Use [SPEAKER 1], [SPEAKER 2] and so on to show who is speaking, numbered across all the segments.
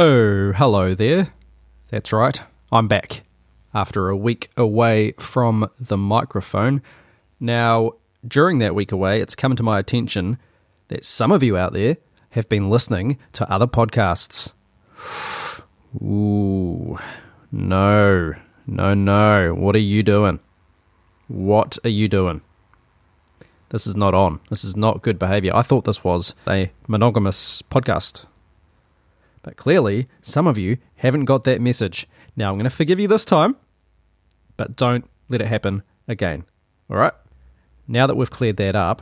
[SPEAKER 1] Oh, hello there. That's right, I'm back after a week away from the microphone. Now, during that week away, it's come to my attention that some of you out there have been listening to other podcasts. Ooh, no, no, no. What are you doing? What are you doing? This is not on. This is not good behavior. I thought this was a monogamous podcast. But clearly, some of you haven't got that message. Now, I'm going to forgive you this time, but don't let it happen again. All right? Now that we've cleared that up,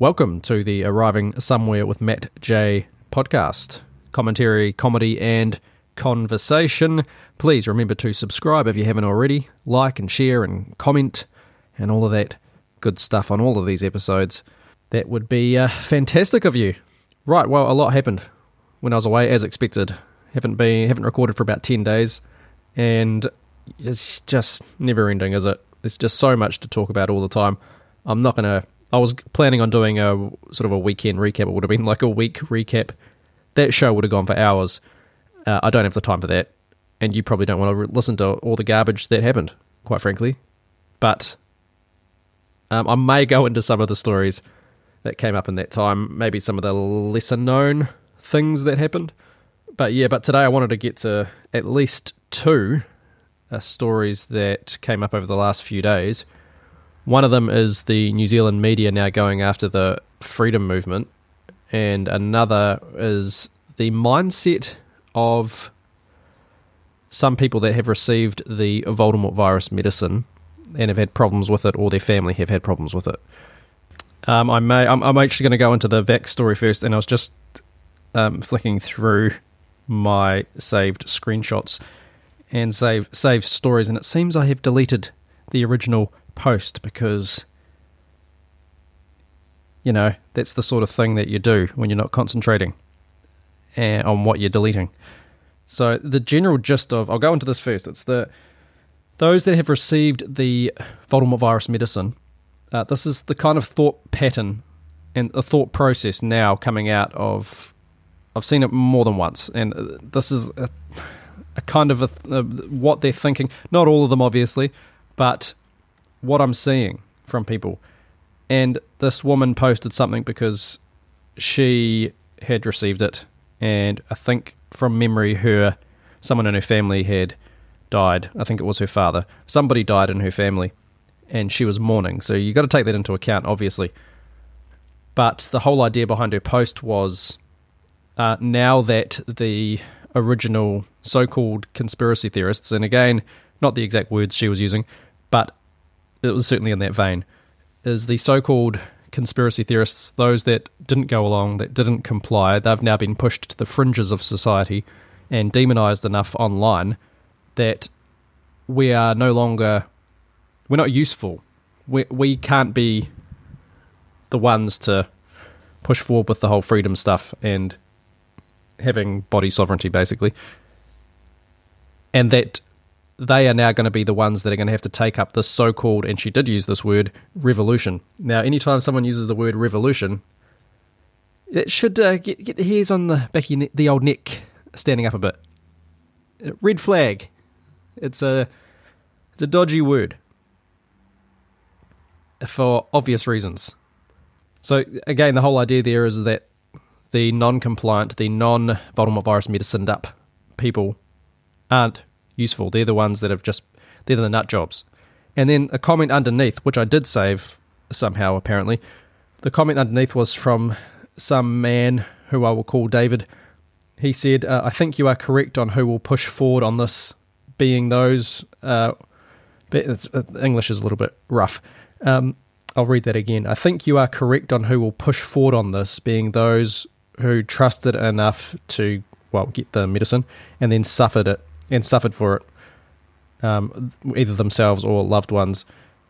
[SPEAKER 1] welcome to the Arriving Somewhere with Matt J podcast. Commentary, comedy, and conversation. Please remember to subscribe if you haven't already, like and share and comment, and all of that good stuff on all of these episodes. That would be uh, fantastic of you. Right, well, a lot happened when I was away, as expected. Haven't been, haven't recorded for about ten days, and it's just never ending, is it? There's just so much to talk about all the time. I'm not gonna. I was planning on doing a sort of a weekend recap. It would have been like a week recap. That show would have gone for hours. Uh, I don't have the time for that, and you probably don't want to re- listen to all the garbage that happened, quite frankly. But um, I may go into some of the stories that came up in that time, maybe some of the lesser known things that happened. But yeah, but today I wanted to get to at least two uh, stories that came up over the last few days. One of them is the New Zealand media now going after the freedom movement, and another is the mindset of some people that have received the Voldemort virus medicine and have had problems with it, or their family have had problems with it. Um, I may, I'm, I'm actually going to go into the Vax story first, and I was just um, flicking through my saved screenshots and save save stories, and it seems I have deleted the original post because you know that's the sort of thing that you do when you're not concentrating uh, on what you're deleting. So the general gist of I'll go into this first. It's the those that have received the Voldemort virus medicine. Uh, this is the kind of thought pattern and the thought process now coming out of. I've seen it more than once, and uh, this is a, a kind of a, a, what they're thinking. Not all of them, obviously, but what I'm seeing from people. And this woman posted something because she had received it, and I think from memory, her someone in her family had died. I think it was her father. Somebody died in her family, and she was mourning. So you've got to take that into account, obviously. But the whole idea behind her post was uh, now that the original so-called conspiracy theorists, and again, not the exact words she was using, but it was certainly in that vein, is the so-called conspiracy theorists, those that didn't go along, that didn't comply, they've now been pushed to the fringes of society and demonized enough online that we are no longer we're not useful. We we can't be the ones to push forward with the whole freedom stuff and having body sovereignty basically. And that they are now going to be the ones that are going to have to take up this so-called and she did use this word revolution. Now anytime someone uses the word revolution it should uh, get get the hairs on the back of your ne- the old neck standing up a bit. Red flag. It's a it's a dodgy word for obvious reasons. So again, the whole idea there is that the non-compliant, the non-Voldemort virus medicined up people aren't useful. They're the ones that have just they're the nut jobs. And then a comment underneath, which I did save somehow apparently. The comment underneath was from some man who I will call David. He said, uh, "I think you are correct on who will push forward on this, being those." Uh, uh, English is a little bit rough. Um, I'll read that again. I think you are correct on who will push forward on this, being those who trusted enough to well get the medicine and then suffered it and suffered for it, um, either themselves or loved ones.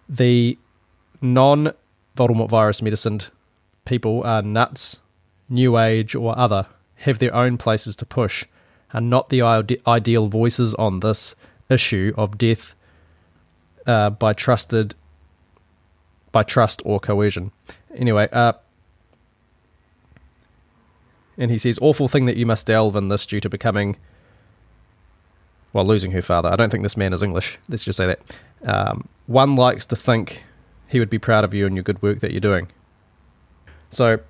[SPEAKER 1] The non Voldemort virus medicined people are nuts, new age or other, have their own places to push, are not the ideal voices on this issue of death uh, by trusted by trust or coercion. Anyway, uh, and he says, awful thing that you must delve in this due to becoming well, losing her father. I don't think this man is English. Let's just say that. Um, one likes to think he would be proud of you and your good work that you're doing. So,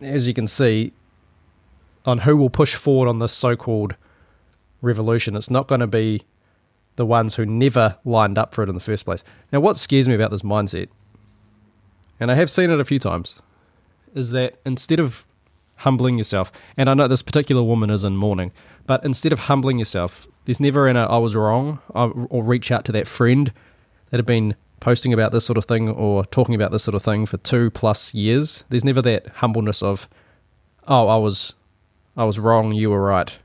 [SPEAKER 1] as you can see, on who will push forward on this so called revolution, it's not going to be the ones who never lined up for it in the first place. Now, what scares me about this mindset, and I have seen it a few times, is that instead of humbling yourself, and I know this particular woman is in mourning, but instead of humbling yourself, there's never in a uh, I was wrong or reach out to that friend that had been posting about this sort of thing or talking about this sort of thing for two plus years. There's never that humbleness of, oh, I was, I was wrong, you were right,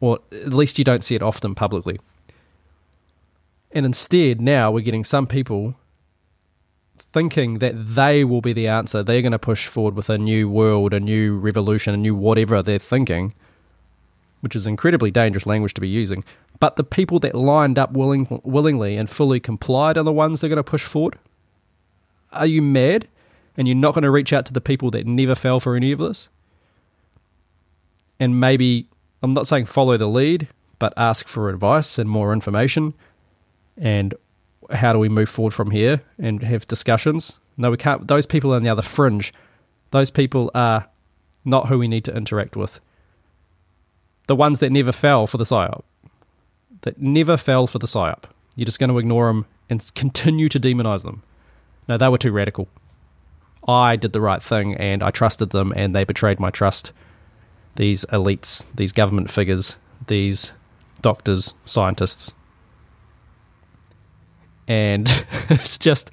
[SPEAKER 1] or at least you don't see it often publicly. And instead, now we're getting some people thinking that they will be the answer. They're going to push forward with a new world, a new revolution, a new whatever they're thinking, which is incredibly dangerous language to be using. But the people that lined up willing, willingly and fully complied are the ones they're going to push forward. Are you mad? And you're not going to reach out to the people that never fell for any of this? And maybe, I'm not saying follow the lead, but ask for advice and more information and how do we move forward from here and have discussions. No, we can't. Those people are on the other fringe. Those people are not who we need to interact with. The ones that never fell for the psyop, that never fell for the psyop. You're just going to ignore them and continue to demonize them. No, they were too radical. I did the right thing and I trusted them and they betrayed my trust. These elites, these government figures, these doctors, scientists, and it's just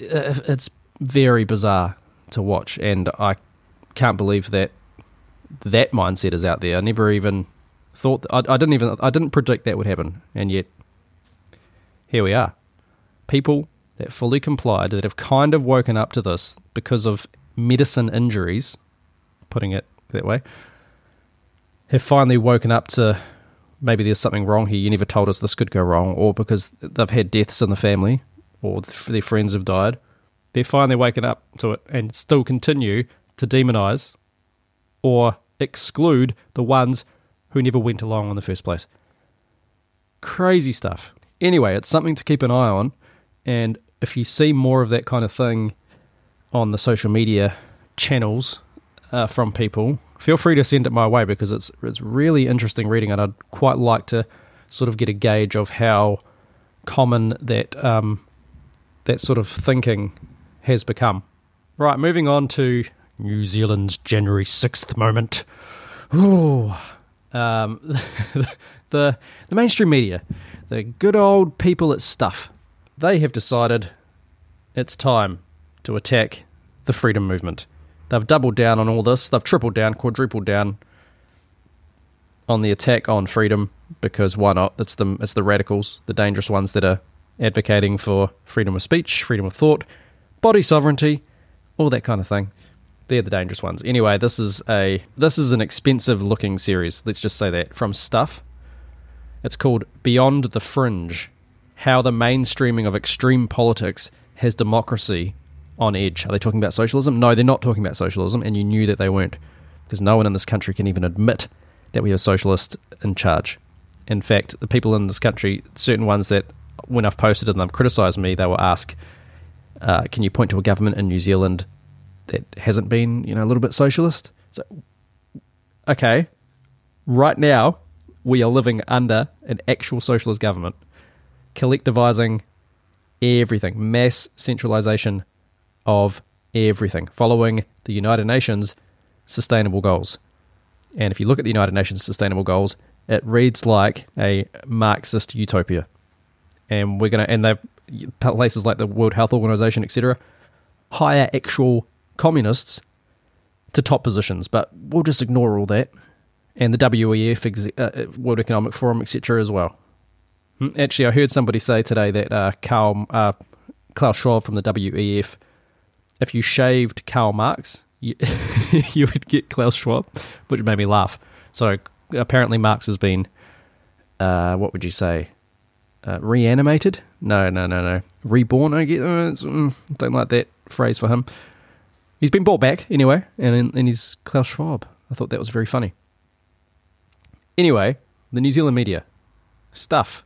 [SPEAKER 1] uh, it's very bizarre to watch, and I can't believe that that mindset is out there. I never even thought I, I didn't even I didn't predict that would happen, and yet here we are. People that fully complied that have kind of woken up to this because of medicine injuries, putting it that way, have finally woken up to maybe there's something wrong here. You never told us this could go wrong, or because they've had deaths in the family, or their friends have died. They're finally waking up to it and still continue to demonize or exclude the ones who never went along in the first place. Crazy stuff. Anyway, it's something to keep an eye on. And if you see more of that kind of thing on the social media channels uh, from people, feel free to send it my way because it's it's really interesting reading, and I'd quite like to sort of get a gauge of how common that um, that sort of thinking has become. Right, moving on to New Zealand's January sixth moment. Ooh, um, the the mainstream media, the good old people at Stuff, they have decided it's time to attack the freedom movement. They've doubled down on all this. They've tripled down, quadrupled down on the attack on freedom because why not? It's the it's the radicals, the dangerous ones that are advocating for freedom of speech, freedom of thought, body sovereignty, all that kind of thing. They're the dangerous ones. Anyway, this is a this is an expensive looking series. Let's just say that from Stuff. It's called Beyond the Fringe: How the Mainstreaming of Extreme Politics Has Democracy on edge. Are they talking about socialism? No, they're not talking about socialism, and you knew that they weren't, because no one in this country can even admit that we have socialists in charge. In fact, the people in this country, certain ones that, when I've posted and they've criticised me, they will ask, uh, "Can you point to a government in New Zealand that hasn't been, you know, a little bit socialist?" So, okay, right now we are living under an actual socialist government, collectivizing everything, mass centralization of everything, following the United Nations sustainable goals. And if you look at the United Nations sustainable goals, it reads like a Marxist utopia. And we're going to, and they've places like the World Health Organization, etc., hire actual communists to top positions. But we'll just ignore all that. And the WEF, uh, uh, World Economic Forum, etc., as well. Hmm, actually, I heard somebody say today that uh, Karl, uh, Klaus Schwab from the WEF if you shaved Karl Marx, you, you would get Klaus Schwab, which made me laugh. So apparently, Marx has been, uh, what would you say, uh, reanimated? No, no, no, no, reborn. I get. Uh, mm, don't like that phrase for him. He's been brought back anyway, and in his Klaus Schwab. I thought that was very funny. Anyway, the New Zealand media. Stuff.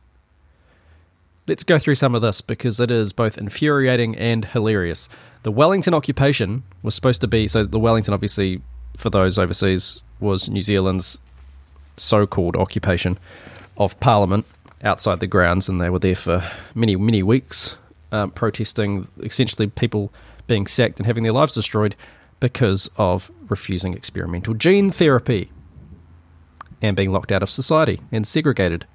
[SPEAKER 1] Let's go through some of this because it is both infuriating and hilarious. The Wellington occupation was supposed to be so the Wellington, obviously, for those overseas, was New Zealand's so called occupation of Parliament outside the grounds, and they were there for many, many weeks um, protesting essentially people being sacked and having their lives destroyed because of refusing experimental gene therapy and being locked out of society and segregated.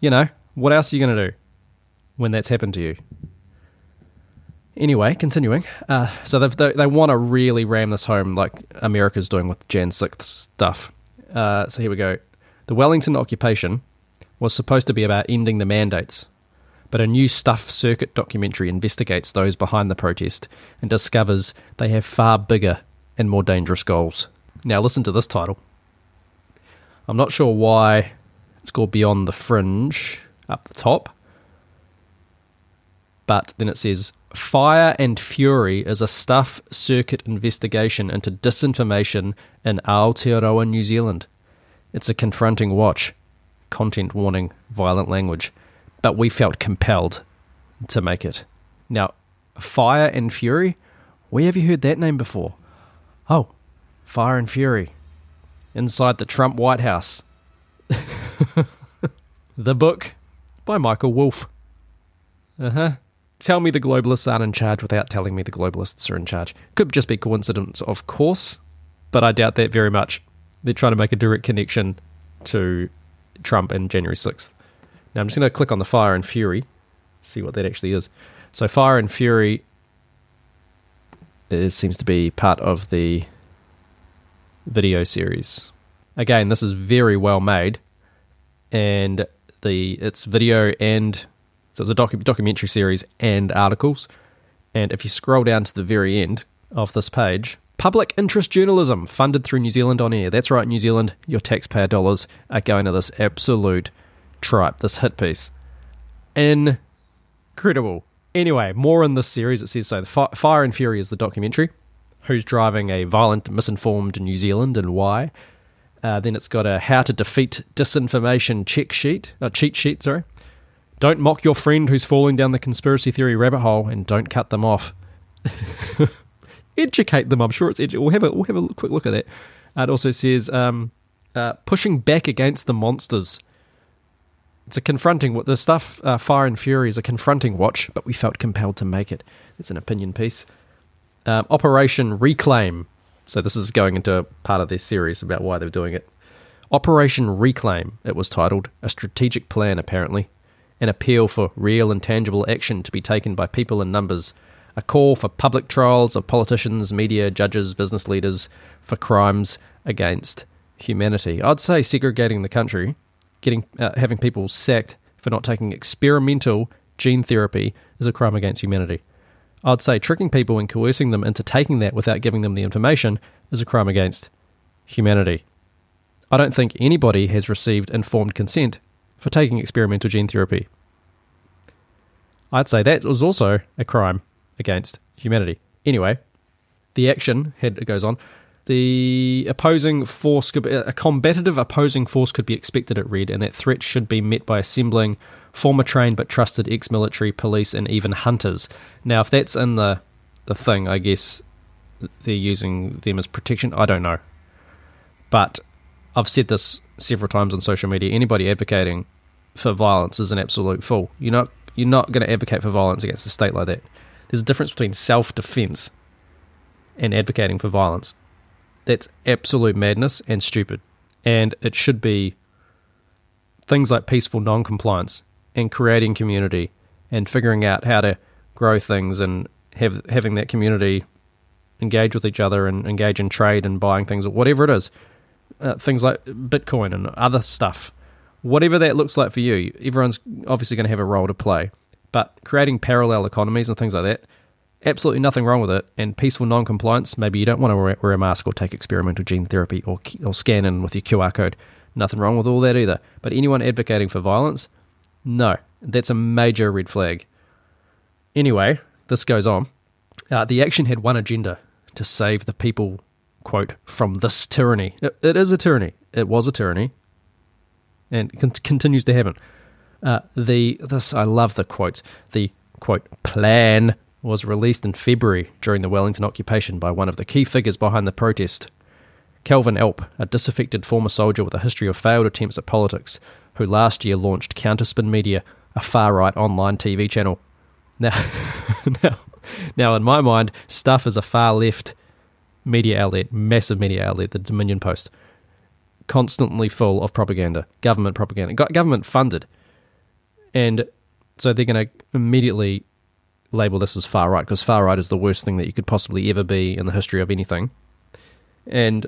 [SPEAKER 1] You know, what else are you going to do when that's happened to you? Anyway, continuing. Uh, so they they want to really ram this home like America's doing with Jan 6th stuff. Uh, so here we go. The Wellington occupation was supposed to be about ending the mandates, but a new Stuff Circuit documentary investigates those behind the protest and discovers they have far bigger and more dangerous goals. Now, listen to this title. I'm not sure why it's called Beyond the Fringe up the top, but then it says Fire and Fury is a Stuff Circuit investigation into disinformation in Aotearoa, New Zealand. It's a confronting watch. Content warning, violent language but we felt compelled to make it. Now, Fire and Fury, where have you heard that name before? Oh, Fire and Fury. Inside the Trump White House. the book by Michael Wolff. Uh huh. Tell me the globalists aren't in charge without telling me the globalists are in charge. Could just be coincidence, of course, but I doubt that very much. They're trying to make a direct connection to Trump and January 6th. Now I'm just going to click on the Fire and Fury, see what that actually is. So Fire and Fury is, seems to be part of the video series. Again, this is very well made, and the it's video and so it's a docu- documentary series and articles. And if you scroll down to the very end of this page, public interest journalism funded through New Zealand on air. That's right, New Zealand, your taxpayer dollars are going to this absolute tripe, this hit piece. Incredible. Anyway, more in this series. It says so. The Fire and Fury is the documentary. Who's driving a violent, misinformed New Zealand and why? Uh, then it's got a how to defeat disinformation check sheet, uh, cheat sheet. Sorry. Don't mock your friend who's falling down the conspiracy theory rabbit hole, and don't cut them off. Educate them. I'm sure it's. Edu- we'll have a we'll have a quick look at that. Uh, it also says um, uh, pushing back against the monsters it's a confronting the stuff. Uh, Fire and Fury is a confronting watch, but we felt compelled to make it. It's an opinion piece. Um, Operation Reclaim. So this is going into part of their series about why they're doing it. Operation Reclaim. It was titled a strategic plan, apparently, an appeal for real and tangible action to be taken by people in numbers, a call for public trials of politicians, media, judges, business leaders for crimes against humanity. I'd say segregating the country getting uh, having people sacked for not taking experimental gene therapy is a crime against humanity. I'd say tricking people and coercing them into taking that without giving them the information is a crime against humanity. I don't think anybody has received informed consent for taking experimental gene therapy. I'd say that was also a crime against humanity. Anyway, the action head goes on the opposing force could be, a combative opposing force could be expected at Red, and that threat should be met by assembling former trained but trusted ex-military, police, and even hunters. Now, if that's in the the thing, I guess they're using them as protection. I don't know, but I've said this several times on social media. Anybody advocating for violence is an absolute fool. You're not you're not going to advocate for violence against a state like that. There's a difference between self-defense and advocating for violence. That's absolute madness and stupid. And it should be things like peaceful non compliance and creating community and figuring out how to grow things and have having that community engage with each other and engage in trade and buying things or whatever it is. Uh, things like Bitcoin and other stuff. Whatever that looks like for you, everyone's obviously going to have a role to play. But creating parallel economies and things like that absolutely nothing wrong with it. And peaceful non-compliance, maybe you don't want to wear a mask or take experimental gene therapy or, or scan in with your QR code. Nothing wrong with all that either. But anyone advocating for violence, no, that's a major red flag. Anyway, this goes on. Uh, the action had one agenda to save the people, quote, from this tyranny. it, it is a tyranny. It was a tyranny. and con- continues to happen. Uh, the this I love the quote. The quote plan was released in February during the Wellington occupation by one of the key figures behind the protest, Kelvin Alp, a disaffected former soldier with a history of failed attempts at politics, who last year launched Counterspin Media, a far right online TV channel. Now, now, now, in my mind, Stuff is a far left media outlet, massive media outlet, the Dominion Post, constantly full of propaganda, government propaganda, government funded. And so they're going to immediately label this as far right because far right is the worst thing that you could possibly ever be in the history of anything. And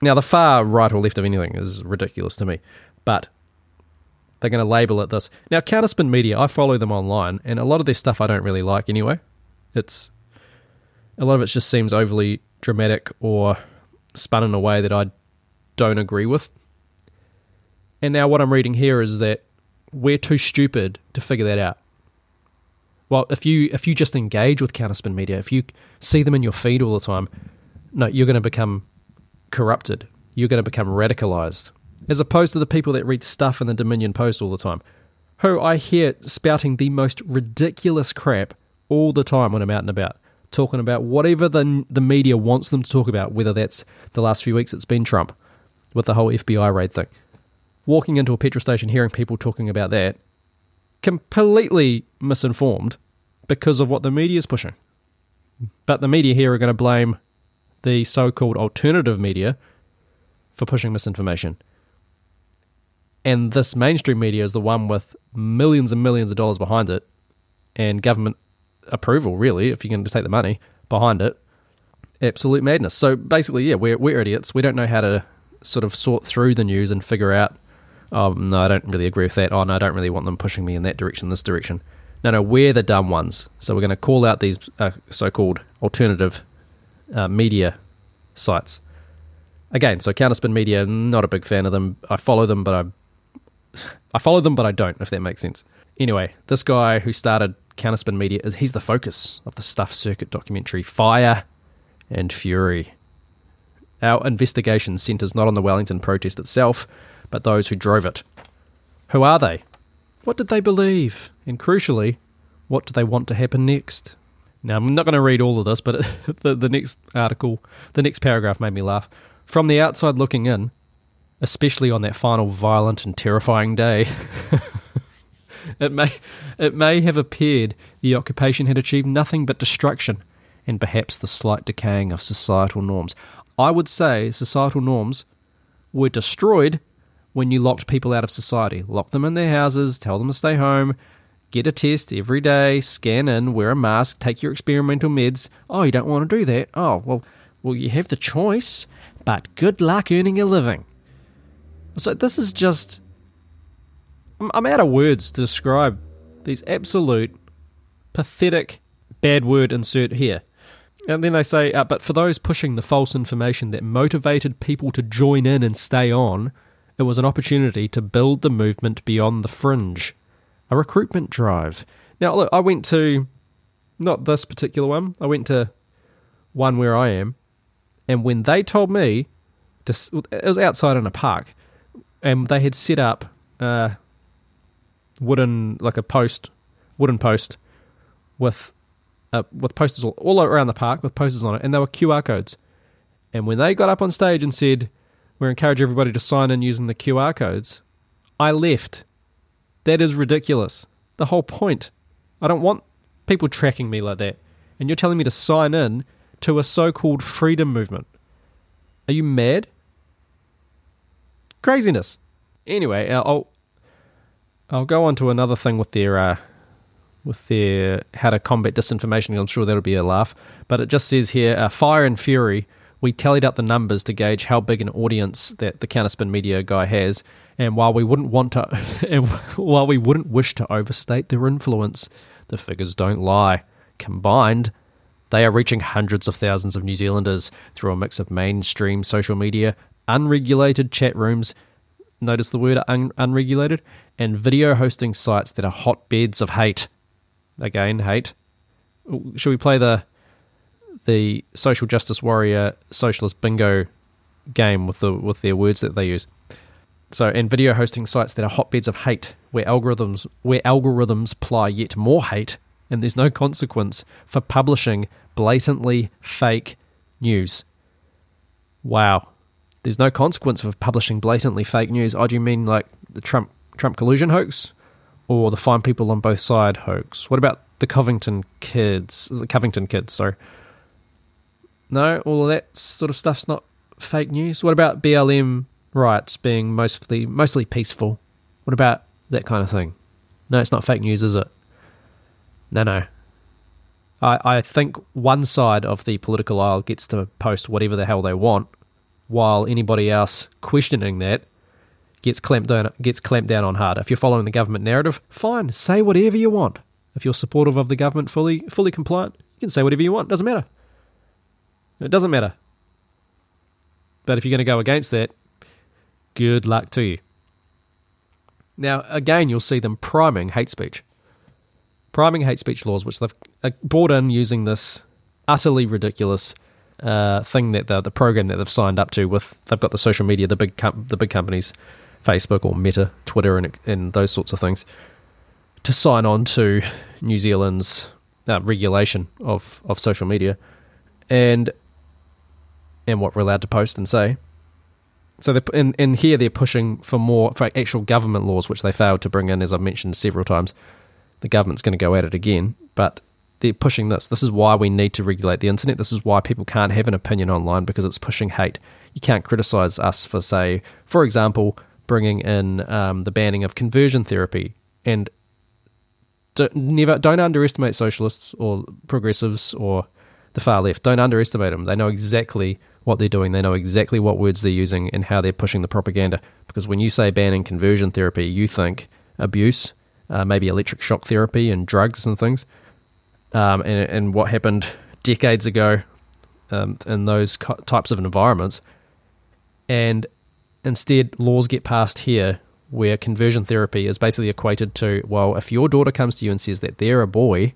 [SPEAKER 1] now the far right or left of anything is ridiculous to me, but they're going to label it this. Now, Counterspin Media, I follow them online, and a lot of their stuff I don't really like anyway. It's a lot of it just seems overly dramatic or spun in a way that I don't agree with. And now what I'm reading here is that we're too stupid to figure that out. Well, if you if you just engage with counterspin media, if you see them in your feed all the time, no, you're going to become corrupted. You're going to become radicalized, as opposed to the people that read stuff in the Dominion Post all the time, who I hear spouting the most ridiculous crap all the time when I'm out and about, talking about whatever the the media wants them to talk about. Whether that's the last few weeks, it's been Trump with the whole FBI raid thing. Walking into a petrol station, hearing people talking about that, completely misinformed because of what the media is pushing. But the media here are going to blame the so called alternative media for pushing misinformation. And this mainstream media is the one with millions and millions of dollars behind it and government approval, really, if going to take the money behind it. Absolute madness. So basically, yeah, we're, we're idiots. We don't know how to sort of sort through the news and figure out oh, no, I don't really agree with that. Oh, no, I don't really want them pushing me in that direction, this direction. No, no, we're the dumb ones. So we're going to call out these uh, so called alternative uh, media sites. Again, so Counterspin Media, not a big fan of them. I follow them, but I, I follow them, but I don't, if that makes sense. Anyway, this guy who started Counterspin Media, is he's the focus of the Stuff Circuit documentary Fire and Fury. Our investigation centres not on the Wellington protest itself, but those who drove it. Who are they? What did they believe? And crucially, what do they want to happen next? Now, I'm not going to read all of this, but the, the next article, the next paragraph made me laugh. From the outside looking in, especially on that final violent and terrifying day, it may it may have appeared the occupation had achieved nothing but destruction and perhaps the slight decaying of societal norms. I would say societal norms were destroyed when you locked people out of society. Lock them in their houses, tell them to stay home, get a test every day, scan in, wear a mask, take your experimental meds. Oh, you don't want to do that? Oh, well, well, you have the choice, but good luck earning a living. So this is just. I'm out of words to describe these absolute pathetic bad word insert here. And then they say, uh, but for those pushing the false information that motivated people to join in and stay on, it was an opportunity to build the movement beyond the fringe, a recruitment drive. Now, look, I went to not this particular one, I went to one where I am, and when they told me, to, it was outside in a park, and they had set up a wooden, like a post, wooden post with uh, with posters all, all around the park with posters on it, and they were QR codes. And when they got up on stage and said, we encourage everybody to sign in using the QR codes. I left. That is ridiculous. The whole point. I don't want people tracking me like that. And you're telling me to sign in to a so called freedom movement. Are you mad? Craziness. Anyway, I'll I'll go on to another thing with their uh, with their how to combat disinformation. I'm sure that'll be a laugh. But it just says here, uh, fire and fury we tallied up the numbers to gauge how big an audience that the Counterspin Media guy has, and while we wouldn't want to, and while we wouldn't wish to overstate their influence, the figures don't lie. Combined, they are reaching hundreds of thousands of New Zealanders through a mix of mainstream social media, unregulated chat rooms. Notice the word un- unregulated and video hosting sites that are hotbeds of hate. Again, hate. Should we play the the social justice warrior socialist bingo game with the with their words that they use. So, and video hosting sites that are hotbeds of hate, where algorithms where algorithms apply yet more hate, and there's no consequence for publishing blatantly fake news. Wow, there's no consequence for publishing blatantly fake news. Oh, do mean like the Trump Trump collusion hoax, or the fine people on both side hoax? What about the Covington kids? The Covington kids, sorry. No, all of that sort of stuff's not fake news. What about BLM riots being mostly mostly peaceful? What about that kind of thing? No, it's not fake news, is it? No, no. I, I think one side of the political aisle gets to post whatever the hell they want, while anybody else questioning that gets clamped down gets clamped down on hard. If you're following the government narrative, fine, say whatever you want. If you're supportive of the government, fully fully compliant, you can say whatever you want. Doesn't matter. It doesn't matter. But if you're going to go against that, good luck to you. Now, again, you'll see them priming hate speech. Priming hate speech laws, which they've uh, brought in using this utterly ridiculous uh, thing that the, the program that they've signed up to with they've got the social media, the big com- the big companies, Facebook or Meta, Twitter, and and those sorts of things, to sign on to New Zealand's uh, regulation of of social media, and and what we're allowed to post and say. So in in here they're pushing for more for actual government laws, which they failed to bring in, as I've mentioned several times. The government's going to go at it again, but they're pushing this. This is why we need to regulate the internet. This is why people can't have an opinion online because it's pushing hate. You can't criticize us for, say, for example, bringing in um, the banning of conversion therapy. And don't, never don't underestimate socialists or progressives or the far left. Don't underestimate them. They know exactly what they're doing. They know exactly what words they're using and how they're pushing the propaganda. Because when you say banning conversion therapy, you think abuse, uh, maybe electric shock therapy and drugs and things. Um, and, and, what happened decades ago um, in those types of environments. And instead, laws get passed here where conversion therapy is basically equated to well, if your daughter comes to you and says that they're a boy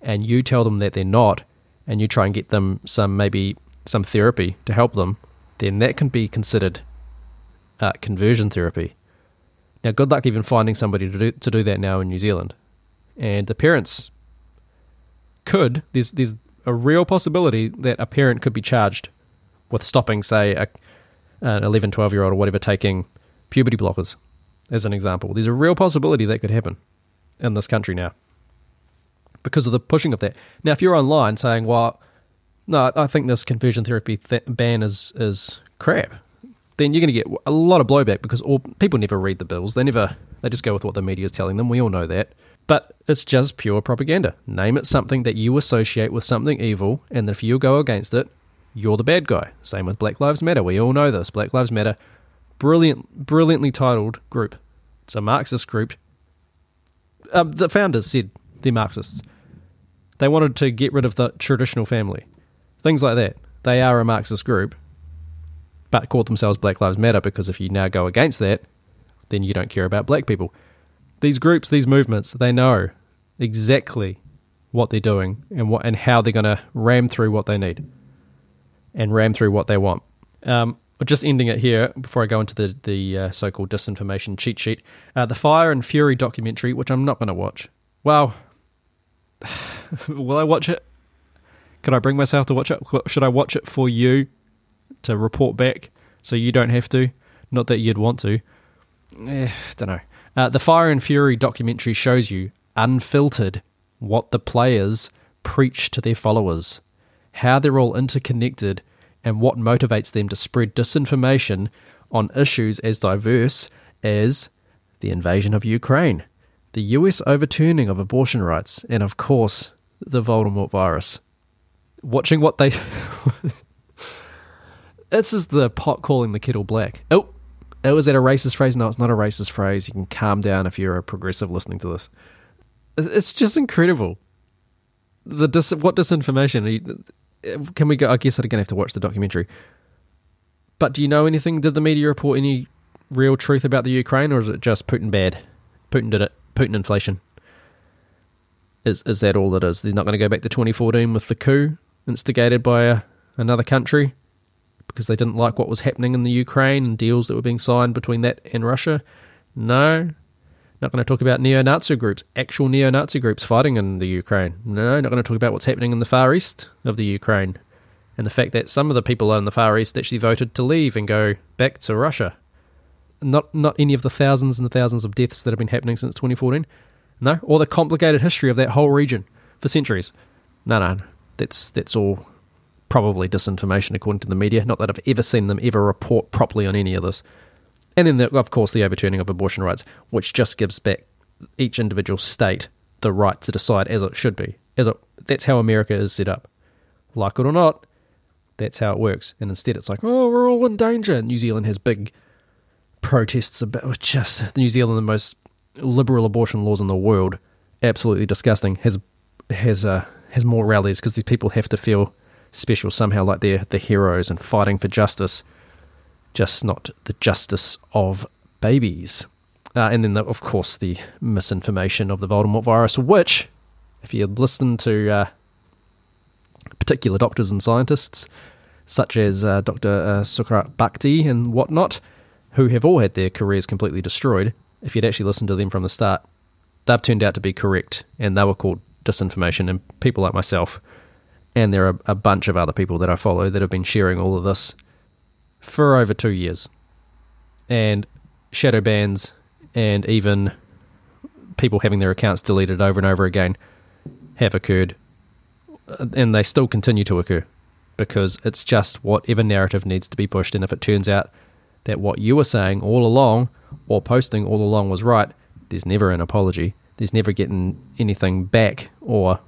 [SPEAKER 1] and you tell them that they're not, and you try and get them some maybe some therapy to help them, then that can be considered uh, conversion therapy. Now, good luck even finding somebody to do, to do that now in New Zealand. And the parents could, there's, there's a real possibility that a parent could be charged with stopping, say, a, an 11, 12 year old or whatever taking puberty blockers, as an example. There's a real possibility that could happen in this country now because of the pushing of that. Now, if you're online saying, well, no, I think this conversion therapy th- ban is is crap. Then you're going to get a lot of blowback because all people never read the bills. They never they just go with what the media is telling them. We all know that. But it's just pure propaganda. Name it something that you associate with something evil, and if you go against it, you're the bad guy. Same with Black Lives Matter. We all know this. Black Lives Matter, brilliant, brilliantly titled group. It's a Marxist group. Uh, the founders said they're Marxists. They wanted to get rid of the traditional family. Things like that. They are a Marxist group, but called themselves Black Lives Matter because if you now go against that, then you don't care about black people. These groups, these movements, they know exactly what they're doing and what and how they're going to ram through what they need and ram through what they want. Um, just ending it here before I go into the the uh, so-called disinformation cheat sheet. Uh, the Fire and Fury documentary, which I'm not going to watch. Well, will I watch it? Can I bring myself to watch it? Should I watch it for you to report back so you don't have to? Not that you'd want to. Eh, don't know. Uh, the Fire and Fury documentary shows you, unfiltered, what the players preach to their followers, how they're all interconnected, and what motivates them to spread disinformation on issues as diverse as the invasion of Ukraine, the US overturning of abortion rights, and of course, the Voldemort virus. Watching what they. this is the pot calling the kettle black. Oh, it was that a racist phrase? No, it's not a racist phrase. You can calm down if you're a progressive listening to this. It's just incredible. The dis- what disinformation? Can we go? I guess I'm gonna have to watch the documentary. But do you know anything? Did the media report any real truth about the Ukraine, or is it just Putin bad? Putin did it. Putin inflation. Is is that all it is? He's not going to go back to 2014 with the coup instigated by a, another country because they didn't like what was happening in the Ukraine and deals that were being signed between that and Russia. No. Not going to talk about neo Nazi groups, actual neo Nazi groups fighting in the Ukraine. No, not going to talk about what's happening in the far east of the Ukraine and the fact that some of the people in the far east actually voted to leave and go back to Russia. Not not any of the thousands and the thousands of deaths that have been happening since 2014. No, or the complicated history of that whole region for centuries. No, no, that's that's all probably disinformation according to the media. Not that I've ever seen them ever report properly on any of this. And then, the, of course, the overturning of abortion rights, which just gives back each individual state the right to decide as it should be. As it, that's how America is set up. Like it or not, that's how it works. And instead, it's like, oh, we're all in danger. New Zealand has big protests about just New Zealand, the most liberal abortion laws in the world, absolutely disgusting. Has has uh, has more rallies because these people have to feel special somehow, like they're the heroes and fighting for justice, just not the justice of babies. Uh, and then, the, of course, the misinformation of the Voldemort virus, which, if you listen to uh, particular doctors and scientists, such as uh, Dr. Uh, Sucharit Bhakdi and whatnot, who have all had their careers completely destroyed, if you'd actually listened to them from the start, they've turned out to be correct, and they were called disinformation. And people like myself and there are a bunch of other people that I follow that have been sharing all of this for over two years. And shadow bans and even people having their accounts deleted over and over again have occurred. Uh, and they still continue to occur because it's just whatever narrative needs to be pushed. And if it turns out that what you were saying all along or posting all along was right, there's never an apology. There's never getting anything back or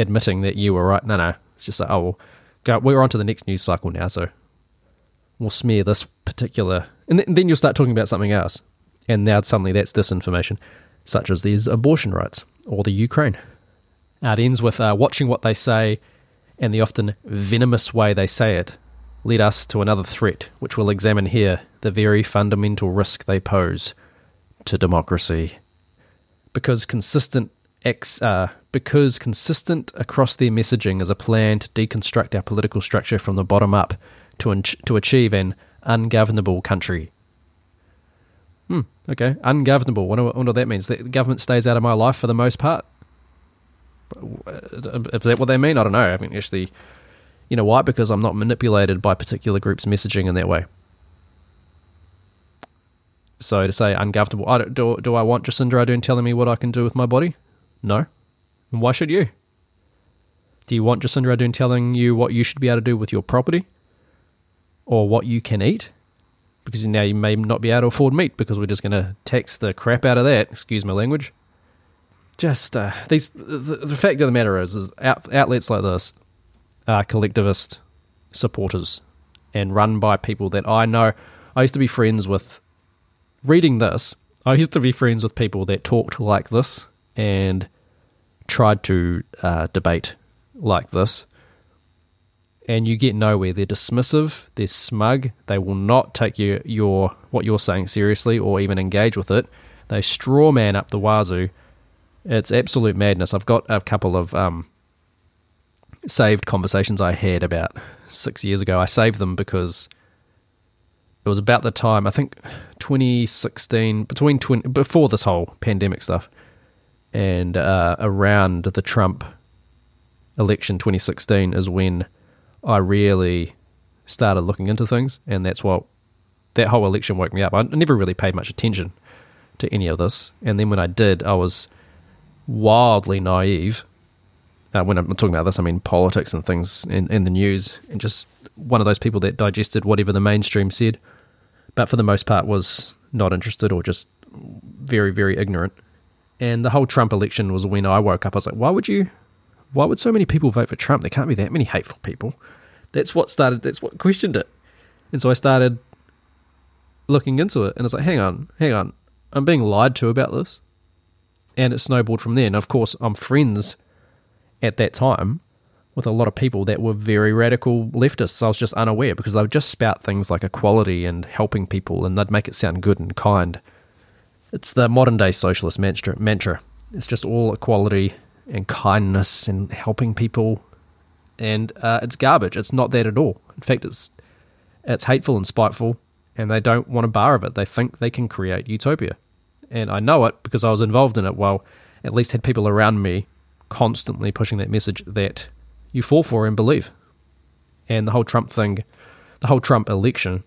[SPEAKER 1] admitting that you were right. No, no. It's just like, oh, well, go, we're on to the next news cycle now, so we'll smear this particular. And th- then you'll start talking about something else. And now suddenly that's disinformation, such as these abortion rights or the Ukraine. Uh, it ends with uh, watching what they say and the often venomous way they say it lead us to another threat, which we'll examine here the very fundamental risk they pose to democracy. Because consistent uh, because consistent across their messaging is a plan to deconstruct our political structure from the bottom up to, in- to achieve an ungovernable country. Hmm, okay, ungovernable. Wonder what that means. The government stays out of my life for the most part. Is that what they mean? I don't know. I mean, actually, you know why? Because I'm not manipulated by particular groups' messaging in that way. So to say ungovernable, I do, do I want Jacinda Ardern telling me what I can do with my body? No. And why should you? Do you want Jacinda Ardern telling you what you should be able to do with your property? Or what you can eat? Because now you may not be able to afford meat because we're just going to tax the crap out of that. Excuse my language. Just uh, these. The, the, fact of the matter is, is out, outlets like this are collectivist supporters and run by people that I know. I used to be friends with. Reading this, I used to be friends with people that talked like this and tried to uh, debate like this, and you get nowhere. They're dismissive, they're smug, they will not take your, your what you're saying seriously or even engage with it. They straw man up the wazoo. It's absolute madness. I've got a couple of um, saved conversations I had about six years ago. I saved them because it was about the time I think 2016 between 20, before this whole pandemic stuff and uh, around the Trump election 2016 is when I really started looking into things, and that's what that whole election woke me up. I never really paid much attention to any of this, and then when I did, I was wildly naive. Uh, when I'm talking about this, I mean politics and things in, in the news, and just one of those people that digested whatever the mainstream said, but for the most part was not interested or just very, very ignorant. And the whole Trump election was when I woke up. I was like, why would you? Why would so many people vote for Trump? There can't be that many hateful people. That's what started. That's what questioned it. And so I started looking into it, and I was like, hang on, hang on, I'm being lied to about this, and it snowballed from there. And of course, I'm friends at that time with a lot of people that were very radical leftists. I was just unaware because they would just spout things like equality and helping people, and they'd make it sound good and kind. It's the modern day socialist mantra. It's just all equality and kindness and helping people, and uh, it's garbage. It's not that at all. In fact, it's It's hateful and spiteful, and they don't want a bar of it. They think they can create utopia. And I know it because I was involved in it. Well, at least had people around me constantly pushing that message that you fall for and believe. And the whole Trump thing, the whole Trump election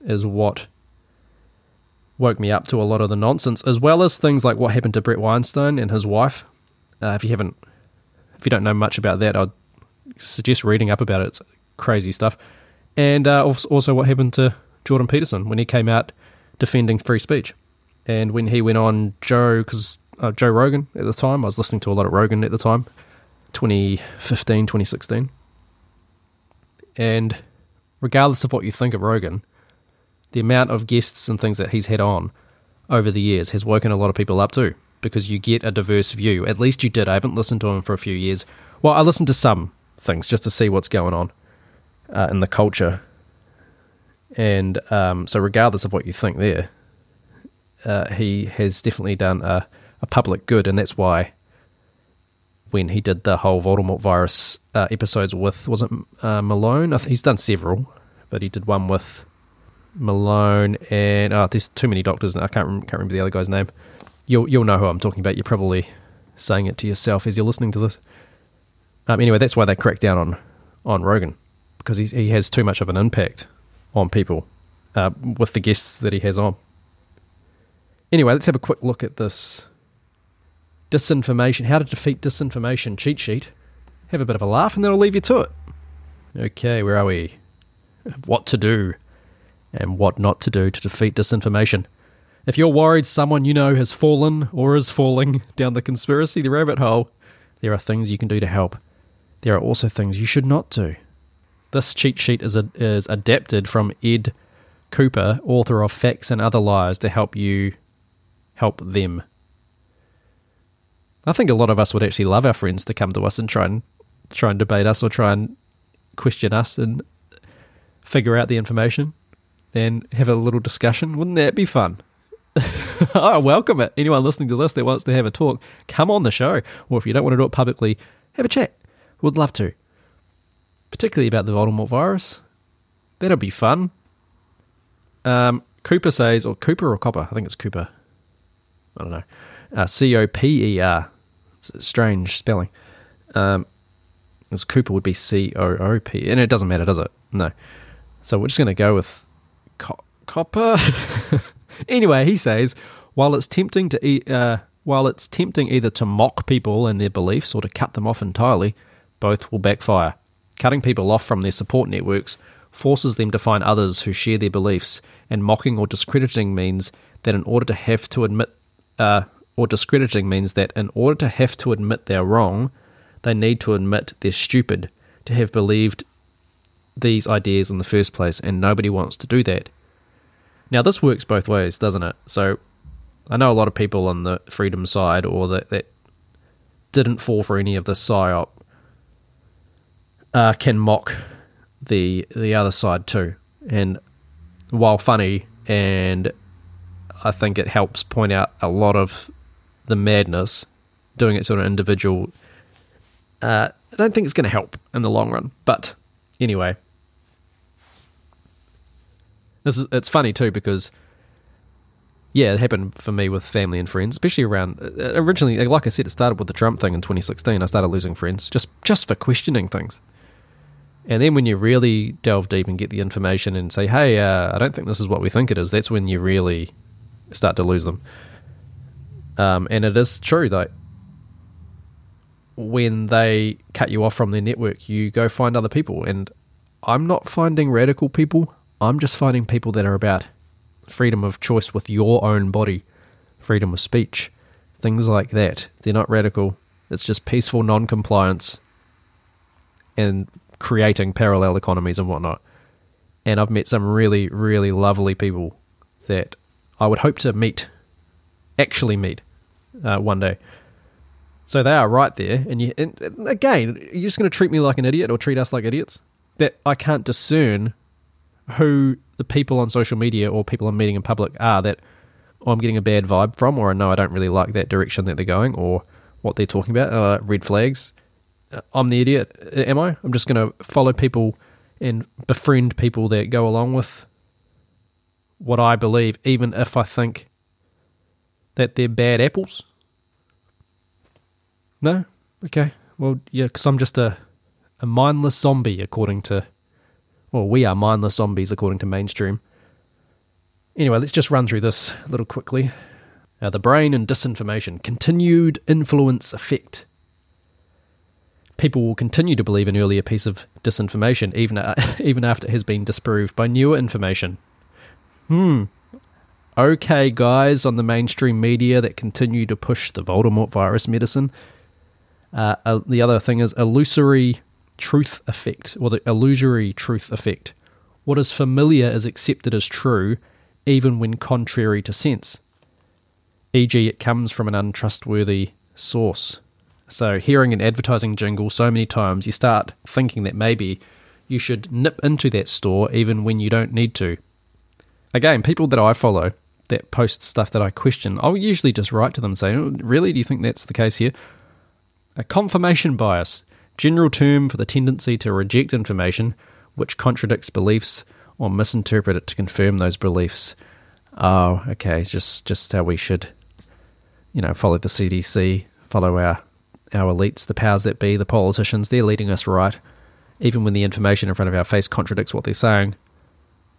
[SPEAKER 1] is what woke me up to a lot of the nonsense, as well as things like what happened to Bret Weinstein and his wife. Uh, if you haven't, if you don't know much about that, I'd suggest reading up about it. It's crazy stuff. And uh, also what happened to Jordan Peterson when he came out defending free speech. And when he went on Joe, because uh, Joe Rogan at the time, I was listening to a lot of Rogan at the time, 2015, 2016. And regardless of what you think of Rogan, the amount of guests and things that he's had on over the years has woken a lot of people up too, because you get a diverse view. At least you did. I haven't listened to him for a few years. Well, I listened to some things just to see what's going on uh, in the culture. And um, so, regardless of what you think there, uh, he has definitely done a, a, public good, and that's why when he did the whole Voldemort virus uh, episodes with was it uh, Malone? He's done several, but he did one with Malone and oh, there's too many doctors. I can't can't remember the other guy's name. You'll you'll know who I'm talking about. You're probably saying it to yourself as you're listening to this. Um, anyway, that's why they cracked down on on Rogan because he he has too much of an impact on people uh, with the guests that he has on. Anyway, let's have a quick look at this disinformation. How to defeat disinformation cheat sheet. Have a bit of a laugh, and then I'll leave you to it. Okay, where are we? What to do and what not to do to defeat disinformation. If you're worried someone you know has fallen or is falling down the conspiracy rabbit hole, there are things you can do to help. There are also things you should not do. This cheat sheet is, a, is adapted from Ed Cooper, author of Facts and Other Lies, to help you help them. I think a lot of us would actually love our friends to come to us and try and try and debate us or try and question us and figure out the information and have a little discussion. Wouldn't that be fun? I welcome it. Anyone listening to this that wants to have a talk, come on the show. Or if you don't want to do it publicly, have a chat. Would love to. Particularly about the Voldemort virus. That'll be fun. Um, Cooper says, or Cooper or Copper? I think it's Cooper. I don't know. Uh, C O P E R. Strange spelling. Um, Cooper would be C O O P, and it doesn't matter, does it? No. So we're just going to go with co- copper. anyway, he says while it's tempting to eat, uh, while it's tempting either to mock people and their beliefs or to cut them off entirely, both will backfire. Cutting people off from their support networks forces them to find others who share their beliefs, and mocking or discrediting means that in order to have to admit, uh, or discrediting means that in order to have to admit they're wrong, they need to admit they're stupid to have believed these ideas in the first place, and nobody wants to do that. Now, this works both ways, doesn't it? So, I know a lot of people on the freedom side or that, that didn't fall for any of the psyop uh, can mock the the other side too. And while funny, and I think it helps point out a lot of the madness, doing it to an individual, uh, I don't think it's going to help in the long run. But anyway, this is it's funny too because yeah, it happened for me with family and friends, especially around uh, originally. Like I said, it started with the Trump thing in 2016. I started losing friends just just for questioning things. And then when you really delve deep and get the information and say, "Hey, uh, I don't think this is what we think it is," that's when you really start to lose them. Um, and it is true though. When they cut you off from their network, you go find other people. And I'm not finding radical people. I'm just finding people that are about freedom of choice with your own body, freedom of speech, things like that. They're not radical. It's just peaceful non compliance and creating parallel economies and whatnot. And I've met some really, really lovely people that I would hope to meet, actually meet, uh, one day. So they are right there, and you and again, you're just going to treat me like an idiot or treat us like idiots. That I can't discern who the people on social media or people I'm meeting in public are that I'm getting a bad vibe from, or I know I don't really like that direction that they're going, or what they're talking about, uh, red flags. Uh, I'm the idiot, am I? I'm just going to follow people and befriend people that go along with what I believe, even if I think that they're bad apples? No? Okay. Well, yeah, because I'm just a, a mindless zombie, according to. Well, we are mindless zombies, according to mainstream. Anyway, let's just run through this a little quickly. Uh, the brain and disinformation. Continued influence effect. People will continue to believe an earlier piece of disinformation even, uh, even after it has been disproved by newer information. Hmm. Okay, guys on the mainstream media that continue to push the Voldemort virus medicine. Uh, uh, the other thing is illusory truth effect, or the illusory truth effect. What is familiar is accepted as true, even when contrary to sense. E.g., it comes from an untrustworthy source. So, hearing an advertising jingle so many times, you start thinking that maybe you should nip into that store even when you don't need to again, people that I follow that post stuff that I question, I'll usually just write to them and say, oh, Really? Do you think that's the case here? A confirmation bias, general term for the tendency to reject information which contradicts beliefs or misinterpret it to confirm those beliefs. Oh, okay, it's just just how we should, you know, follow the CDC, follow our our elites, the powers that be, the politicians. They're leading us right, even when the information in front of our face contradicts what they're saying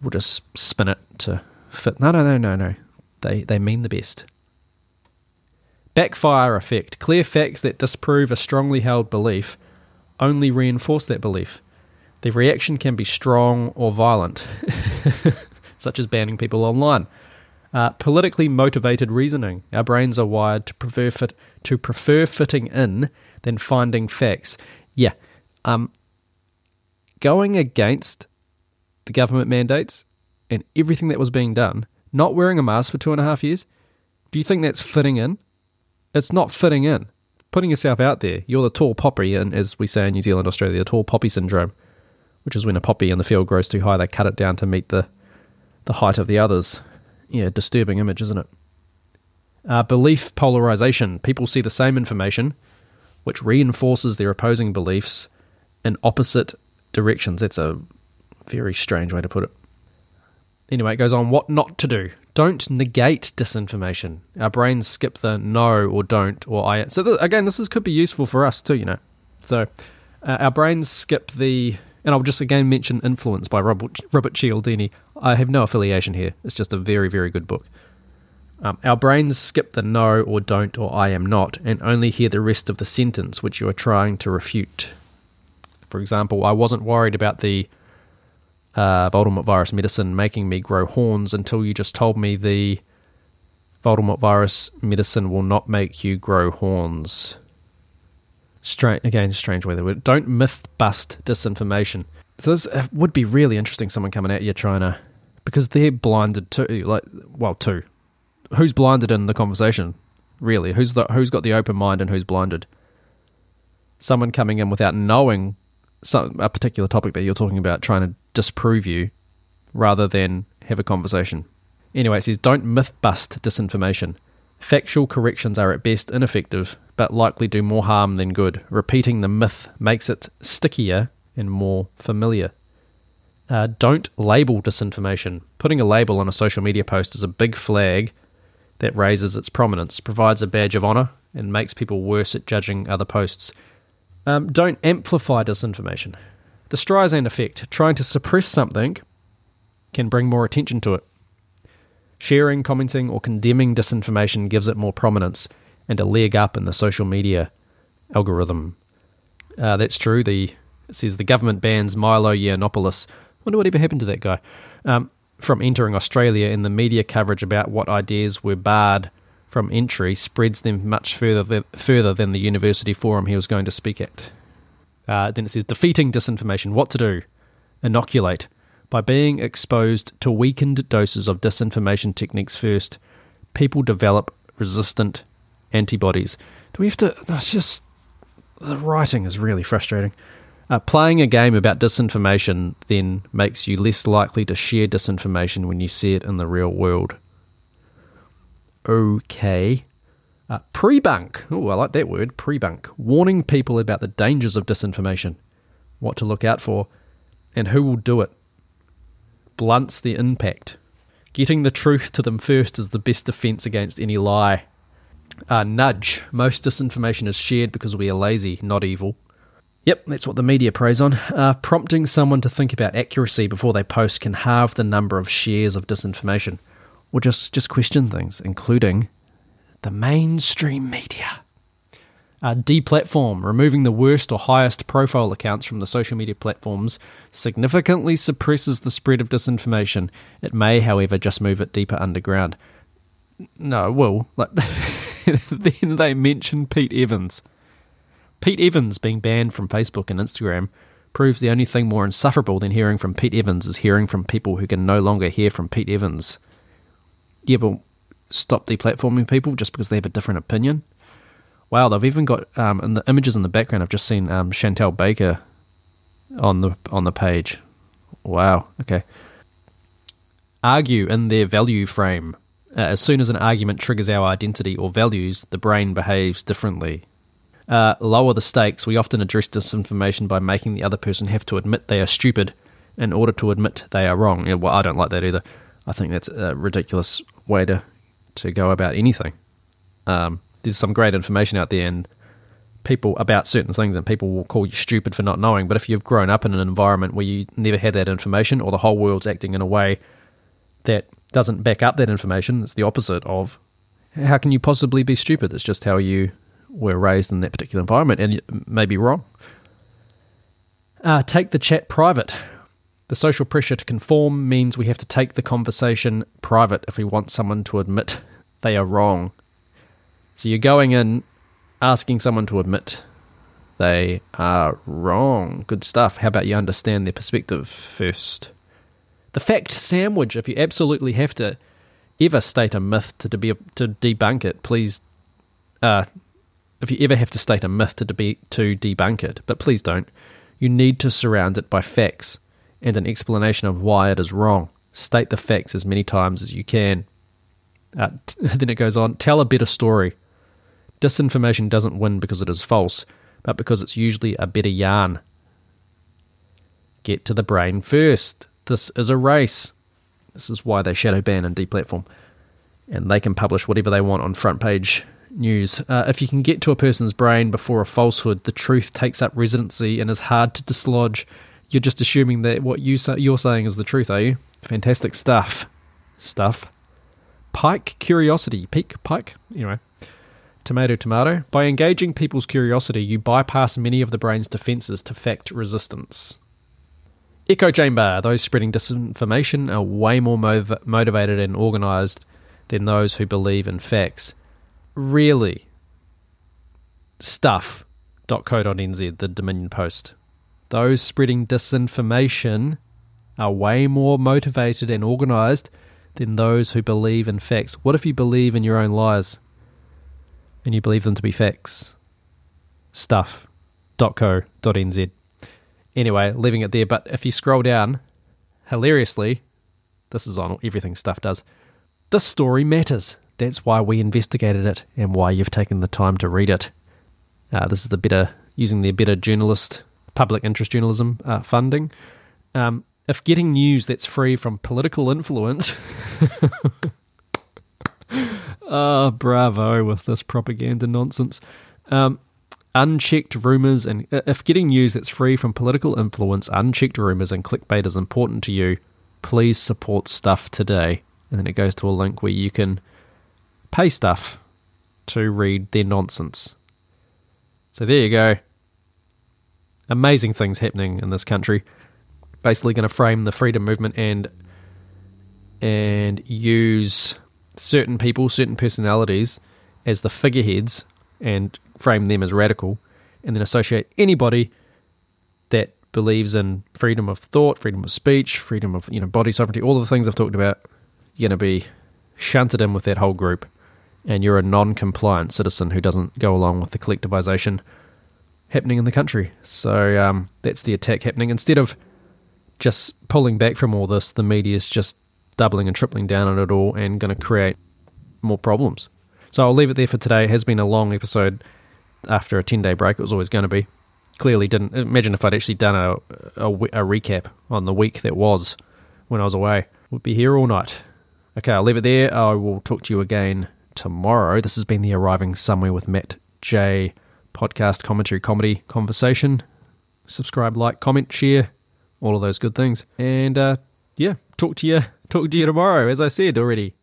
[SPEAKER 1] we'll just spin it to fit. No, no, no, no, no. They, they mean the best. Backfire effect. Clear facts that disprove a strongly held belief only reinforce that belief. The reaction can be strong or violent, such as banning people online. Uh, politically motivated reasoning. Our brains are wired to prefer fit, to prefer fitting in than finding facts. Yeah, um, going against the government mandates and everything that was being done, not wearing a mask for two and a half years, do you think that's fitting in? It's not fitting in. Putting yourself out there, you're the tall poppy, and as we say in New Zealand, Australia, the tall poppy syndrome, which is when a poppy in the field grows too high, they cut it down to meet the the height of the others. Yeah, disturbing image, isn't it? Uh, belief polarization. People see the same information, which reinforces their opposing beliefs in opposite directions. That's a very strange way to put it. Anyway, it goes on what not to do. Don't negate disinformation. Our brains skip the no or don't or I. So, th- again, this is, could be useful for us too, you know. So, uh, our brains skip the. And I'll just again mention Influence by Robert, Robert Cialdini. I have no affiliation here. It's just a very, very good book. Um, our brains skip the no or don't or I am not and only hear the rest of the sentence which you are trying to refute. For example, I wasn't worried about the uh, Voldemort virus medicine making me grow horns until you just told me the Voldemort virus medicine will not make you grow horns. Strange, again, strange word. Don't myth bust disinformation. So this uh, would be really interesting. Someone coming at you trying to, because they're blinded too. Like, well, two. Who's blinded in the conversation? Really, who's the who's got the open mind and who's blinded? Someone coming in without knowing some, a particular topic that you're talking about, trying to disprove you rather than have a conversation. Anyway, it says don't myth bust disinformation. Factual corrections are at best ineffective, but likely do more harm than good. Repeating the myth makes it stickier and more familiar. Uh, don't label disinformation. Putting a label on a social media post is a big flag that raises its prominence, provides a badge of honour, and makes people worse at judging other posts. Um, don't amplify disinformation. The Streisand effect, trying to suppress something, can bring more attention to it. Sharing, commenting, or condemning disinformation gives it more prominence and a leg up in the social media algorithm. Uh, that's true. The says the government bans Milo Yiannopoulos. Wonder what ever happened to that guy um, from entering Australia, and the media coverage about what ideas were barred from entry spreads them much further further than the university forum he was going to speak at. Uh, then it says defeating disinformation. What to do? Inoculate. By being exposed to weakened doses of disinformation techniques first, people develop resistant antibodies. Do we have to? That's just. The writing is really frustrating. Uh, playing a game about disinformation then makes you less likely to share disinformation when you see it in the real world okay. Uh, pre-bunk. Oh, I like that word, pre-bunk. Warning people about the dangers of disinformation, what to look out for. and who will do it blunts the impact. Getting the truth to them first is the best defense against any lie. Uh, nudge. Most disinformation is shared because we are lazy, not evil. Yep, that's what the media preys on. Uh, prompting someone to think about accuracy before they post can halve the number of shares of disinformation, or just, just question things, including the mainstream media. Uh, deplatform, removing the worst or highest profile accounts from the social media platforms, significantly suppresses the spread of disinformation. It may, however, just move it deeper underground. No, well, like, then they mention Pete Evans. Pete Evans being banned from Facebook and Instagram proves the only thing more insufferable than hearing from Pete Evans is hearing from people who can no longer hear from Pete Evans. Yeah, but stop deplatforming people just because they have a different opinion? Wow, they've even got um, in the images in the background. I've just seen um, Chantelle Baker on the on the page. Wow. Okay. Argue in their value frame. Uh, as soon as an argument triggers our identity or values, the brain behaves differently. Uh, lower the stakes. We often address disinformation by making the other person have to admit they are stupid in order to admit they are wrong. Yeah, well, I don't like that either. I think that's a ridiculous way to to go about anything. Um, there's some great information out there and people about certain things and people will call you stupid for not knowing but if you've grown up in an environment where you never had that information or the whole world's acting in a way that doesn't back up that information it's the opposite of how can you possibly be stupid? It's just how you were raised in that particular environment and you may be wrong. Uh, take the chat private the social pressure to conform means we have to take the conversation private if we want someone to admit they are wrong so you're going in asking someone to admit they are wrong. Good stuff. How about you understand their perspective first? The fact sandwich, if you absolutely have to ever state a myth to, be, to debunk it, please. Uh, if you ever have to state a myth to, debe- to debunk it, but please don't, you need to surround it by facts and an explanation of why it is wrong. State the facts as many times as you can. Uh, t- then it goes on tell a better story. Disinformation doesn't win because it is false, but because it's usually a better yarn. Get to the brain first. This is a race. This is why they shadow ban and deplatform. And they can publish whatever they want on front page news. Uh, if you can get to a person's brain before a falsehood, the truth takes up residency and is hard to dislodge. You're just assuming that what you you're saying is the truth, are you? Fantastic stuff. Stuff. Pike curiosity. Peak pike. Anyway. Tomato, tomato. By engaging people's curiosity, you bypass many of the brain's defenses to fact resistance. Echo chamber. Those spreading disinformation are way more mov- motivated and organized than those who believe in facts. Really? Stuff.co.nz, the Dominion Post. Those spreading disinformation are way more motivated and organized than those who believe in facts. What if you believe in your own lies? and you believe them to be facts. Stuff.co.nz. Anyway, leaving it there, but if you scroll down, hilariously, this is on everything stuff does. This story matters. That's why we investigated it and why you've taken the time to read it. Uh, this is the better, using the better journalist, public interest journalism uh, funding. Um, if getting news that's free from political influence Ah, bravo with this propaganda nonsense. Um, unchecked rumours and if getting news that's free from political influence, unchecked rumours and clickbait is important to you, please support stuff today. And then it goes to a link where you can pay stuff to read their nonsense. So there you go. Amazing things happening in this country. Basically going to frame the freedom movement and and use certain people, certain personalities as the figureheads and frame them as radical, and then associate anybody that believes in freedom of thought, freedom of speech, freedom of you know body sovereignty, all the things I've talked about, you're going to be shunted in with that whole group, and you're a non-compliant citizen who doesn't go along with the collectivization happening in the country. So um, that's the attack happening. Instead of just pulling back from all this, the media is just doubling and tripling down on it all and going to create more problems. So I'll leave it there for today. It has been a long episode after a 10 day break. It was always going to be. clearly didn't imagine if I'd actually done a, a, a recap on the week that was when I was away. Would be here all night. Okay, I'll leave it there. I will talk to you again tomorrow. This has been the Arriving Somewhere with Matt J podcast commentary comedy conversation. Subscribe, like, comment, share, all of those good things. And uh, yeah, talk to you talk to you tomorrow, as I said already.